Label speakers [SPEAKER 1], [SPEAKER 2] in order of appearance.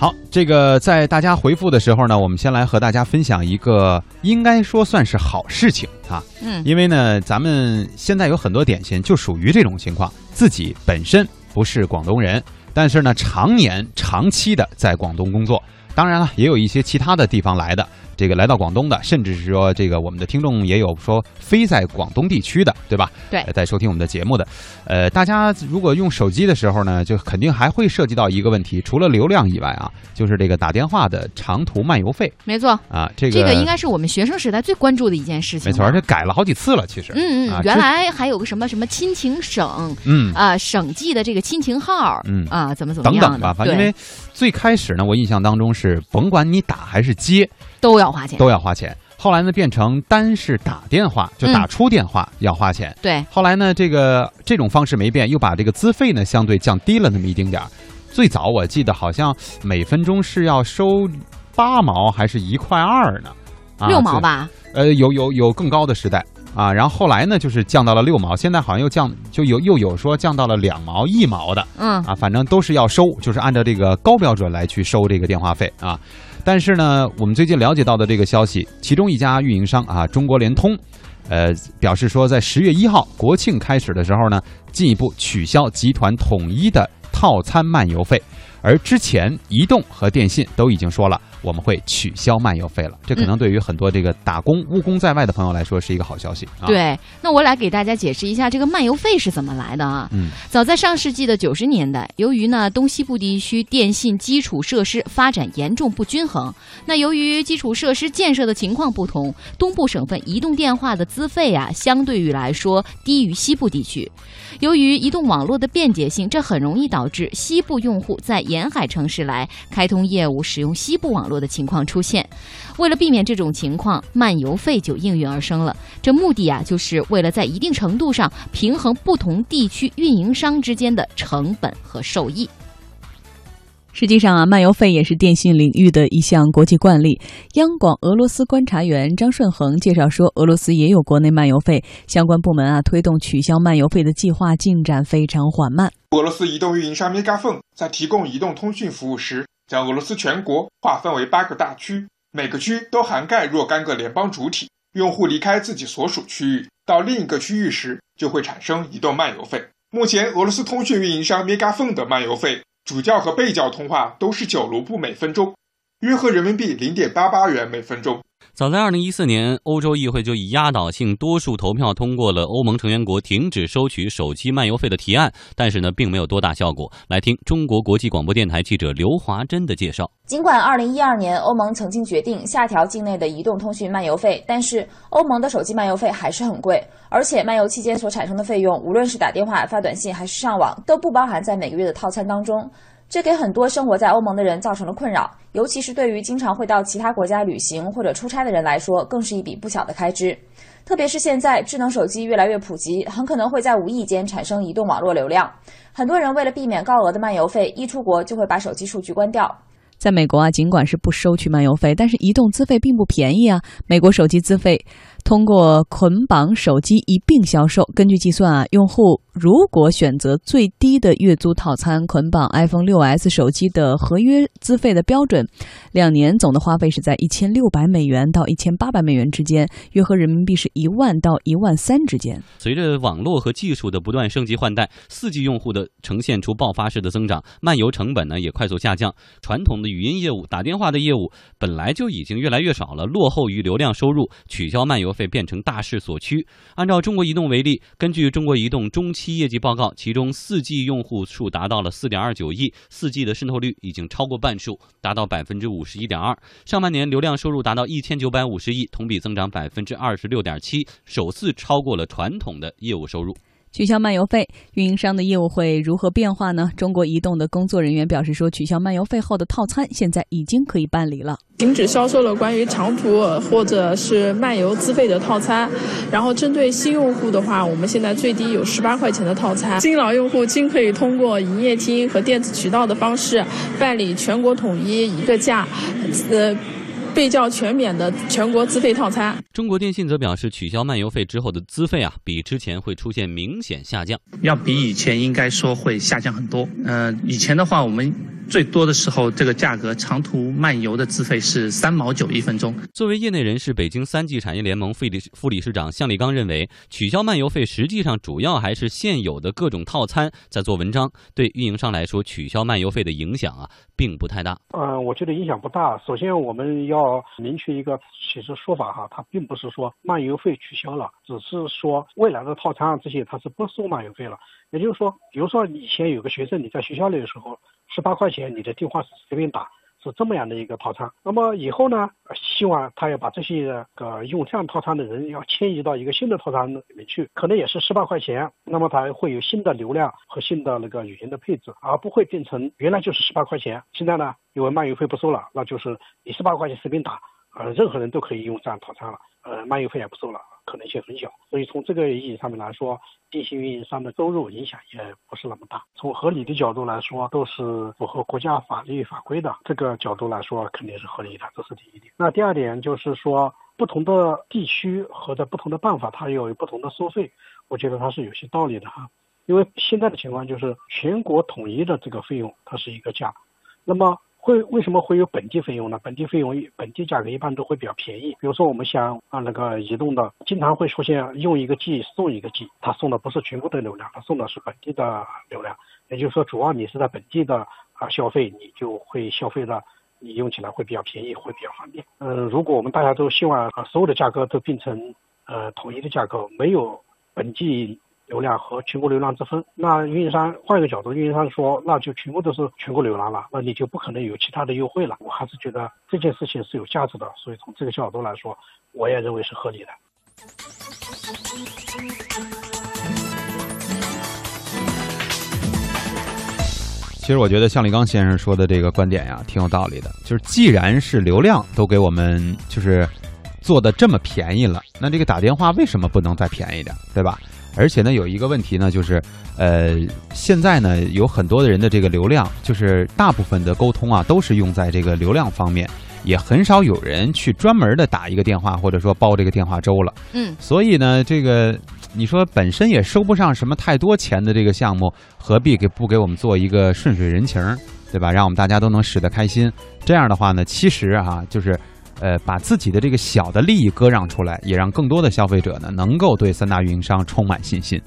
[SPEAKER 1] 好，这个在大家回复的时候呢，我们先来和大家分享一个应该说算是好事情啊。
[SPEAKER 2] 嗯，
[SPEAKER 1] 因为呢，咱们现在有很多点心就属于这种情况，自己本身不是广东人，但是呢，常年长期的在广东工作。当然了，也有一些其他的地方来的，这个来到广东的，甚至是说这个我们的听众也有说非在广东地区的，对吧？
[SPEAKER 2] 对
[SPEAKER 1] 呃在收听我们的节目的，呃，大家如果用手机的时候呢，就肯定还会涉及到一个问题，除了流量以外啊，就是这个打电话的长途漫游费
[SPEAKER 2] 没错，
[SPEAKER 1] 啊，这个
[SPEAKER 2] 这个应该是我们学生时代最关注的一件事情。
[SPEAKER 1] 没错，而且。改了好几次了，其实。
[SPEAKER 2] 嗯嗯，原来还有个什么什么亲情省
[SPEAKER 1] 嗯
[SPEAKER 2] 啊、省际的这个亲情号，
[SPEAKER 1] 嗯
[SPEAKER 2] 啊，怎么怎么样，
[SPEAKER 1] 等等吧，反正因为最开始呢，我印象当中是甭管你打还是接
[SPEAKER 2] 都要花钱。
[SPEAKER 1] 都要花钱，后来呢变成单是打电话就打出电话要花钱，
[SPEAKER 2] 对，
[SPEAKER 1] 后来呢这个这种方式没变，又把这个资费呢相对降低了那么一丁点儿。最早我记得好像每分钟是要收八毛还是一块二呢？啊
[SPEAKER 2] 六毛？吧，
[SPEAKER 1] 呃，有有有更高的时代。啊，然后后来呢，就是降到了六毛，现在好像又降，就有又有说降到了两毛、一毛的，
[SPEAKER 2] 嗯，
[SPEAKER 1] 啊，反正都是要收，就是按照这个高标准来去收这个电话费啊。但是呢，我们最近了解到的这个消息，其中一家运营商啊，中国联通，呃，表示说在十月一号国庆开始的时候呢，进一步取消集团统一的套餐漫游费，而之前移动和电信都已经说了。我们会取消漫游费了，这可能对于很多这个打工务工在外的朋友来说是一个好消息啊。，
[SPEAKER 2] 对。那我来给大家解释一下这个漫游费是怎么来的啊。
[SPEAKER 1] 嗯，
[SPEAKER 2] 早在上世纪的九十年代，由于呢东西部地区电信基础设施发展严重不均衡，那由于基础设施建设的情况不同，东部省份移动电话的资费啊，相对于来说低于西部地区。由于移动网络的便捷性，这很容易导致西部用户在沿海城市来开通业务使用西部网络的情况出现。为了避免这种情况，漫游费就应运而生了。这目的啊，就是为了在一定程度上平衡不同地区运营商之间的成本和收益。
[SPEAKER 3] 实际上啊，漫游费也是电信领域的一项国际惯例。央广俄罗斯观察员张顺恒介绍说，俄罗斯也有国内漫游费，相关部门啊推动取消漫游费的计划进展非常缓慢。
[SPEAKER 4] 俄罗斯移动运营商 Megafon 在提供移动通讯服务时，将俄罗斯全国划分为八个大区，每个区都涵盖若干个联邦主体。用户离开自己所属区域到另一个区域时，就会产生移动漫游费。目前，俄罗斯通讯运营商 Megafon 的漫游费，主教和被教通话都是九卢布每分钟，约合人民币零点八八元每分钟。
[SPEAKER 5] 早在二零一四年，欧洲议会就以压倒性多数投票通过了欧盟成员国停止收取手机漫游费的提案，但是呢，并没有多大效果。来听中国国际广播电台记者刘华珍的介绍。
[SPEAKER 6] 尽管2012年欧盟曾经决定下调境内的移动通讯漫游费，但是欧盟的手机漫游费还是很贵，而且漫游期间所产生的费用，无论是打电话、发短信还是上网，都不包含在每个月的套餐当中。这给很多生活在欧盟的人造成了困扰，尤其是对于经常会到其他国家旅行或者出差的人来说，更是一笔不小的开支。特别是现在智能手机越来越普及，很可能会在无意间产生移动网络流量。很多人为了避免高额的漫游费，一出国就会把手机数据关掉。
[SPEAKER 3] 在美国啊，尽管是不收取漫游费，但是移动资费并不便宜啊。美国手机资费通过捆绑手机一并销售。根据计算啊，用户如果选择最低的月租套餐，捆绑 iPhone 6s 手机的合约资费的标准，两年总的花费是在一千六百美元到一千八百美元之间，约合人民币是一万到一万三之间。
[SPEAKER 5] 随着网络和技术的不断升级换代，四 G 用户的呈现出爆发式的增长，漫游成本呢也快速下降。传统的语音业务、打电话的业务本来就已经越来越少了，落后于流量收入，取消漫游费变成大势所趋。按照中国移动为例，根据中国移动中期业绩报告，其中四 G 用户数达到了四点二九亿，四 G 的渗透率已经超过半数，达到百分之五十一点二。上半年流量收入达到一千九百五十亿，同比增长百分之二十六点七，首次超过了传统的业务收入。
[SPEAKER 3] 取消漫游费，运营商的业务会如何变化呢？中国移动的工作人员表示说，取消漫游费后的套餐现在已经可以办理了。
[SPEAKER 7] 停止销售了关于长途或者是漫游资费的套餐，然后针对新用户的话，我们现在最低有十八块钱的套餐，新老用户均可以通过营业厅和电子渠道的方式办理全国统一一个价，呃。被叫全免的全国资费套餐。
[SPEAKER 5] 中国电信则表示，取消漫游费之后的资费啊，比之前会出现明显下降。
[SPEAKER 8] 要比以前应该说会下降很多。呃，以前的话，我们最多的时候，这个价格长途漫游的资费是三毛九一分钟。
[SPEAKER 5] 作为业内人士，北京三 G 产业联盟副理副理事长向立刚认为，取消漫游费实际上主要还是现有的各种套餐在做文章，对运营商来说，取消漫游费的影响啊，并不太大。
[SPEAKER 9] 嗯，我觉得影响不大。首先，我们要明确一个其实说法哈，它并不是说漫游费取消了，只是说未来的套餐这些它是不收漫游费了。也就是说，比如说以前有个学生你在学校里的时候。十八块钱，你的电话是随便打，是这么样的一个套餐。那么以后呢，希望他要把这些个用这样套餐的人要迁移到一个新的套餐里面去，可能也是十八块钱。那么他会有新的流量和新的那个语音的配置，而不会变成原来就是十八块钱。现在呢，因为漫游费不收了，那就是你十八块钱随便打，呃，任何人都可以用这样套餐了，呃，漫游费也不收了。可能性很小，所以从这个意义上面来说，电信运营商的收入影响也不是那么大。从合理的角度来说，都是符合国家法律法规的。这个角度来说，肯定是合理的，这是第一点。那第二点就是说，不同的地区和在不同的办法，它有不同的收费，我觉得它是有些道理的哈。因为现在的情况就是全国统一的这个费用，它是一个价，那么。会为什么会有本地费用呢？本地费用本地价格一般都会比较便宜。比如说，我们想啊那个移动的，经常会出现用一个 G 送一个 G，它送的不是全部的流量，它送的是本地的流量。也就是说，主要你是在本地的啊消费，你就会消费的，你用起来会比较便宜，会比较方便。嗯，如果我们大家都希望啊所有的价格都变成呃统一的价格，没有本地。流量和全国流量之分，那运营商换一个角度，运营商说那就全部都是全国流量了，那你就不可能有其他的优惠了。我还是觉得这件事情是有价值的，所以从这个角度来说，我也认为是合理的。
[SPEAKER 1] 其实我觉得向立刚先生说的这个观点呀，挺有道理的。就是既然是流量都给我们就是做的这么便宜了，那这个打电话为什么不能再便宜点，对吧？而且呢，有一个问题呢，就是，呃，现在呢，有很多的人的这个流量，就是大部分的沟通啊，都是用在这个流量方面，也很少有人去专门的打一个电话，或者说包这个电话粥了。
[SPEAKER 2] 嗯，
[SPEAKER 1] 所以呢，这个你说本身也收不上什么太多钱的这个项目，何必给不给我们做一个顺水人情，对吧？让我们大家都能使得开心。这样的话呢，其实啊，就是。呃，把自己的这个小的利益割让出来，也让更多的消费者呢能够对三大运营商充满信心。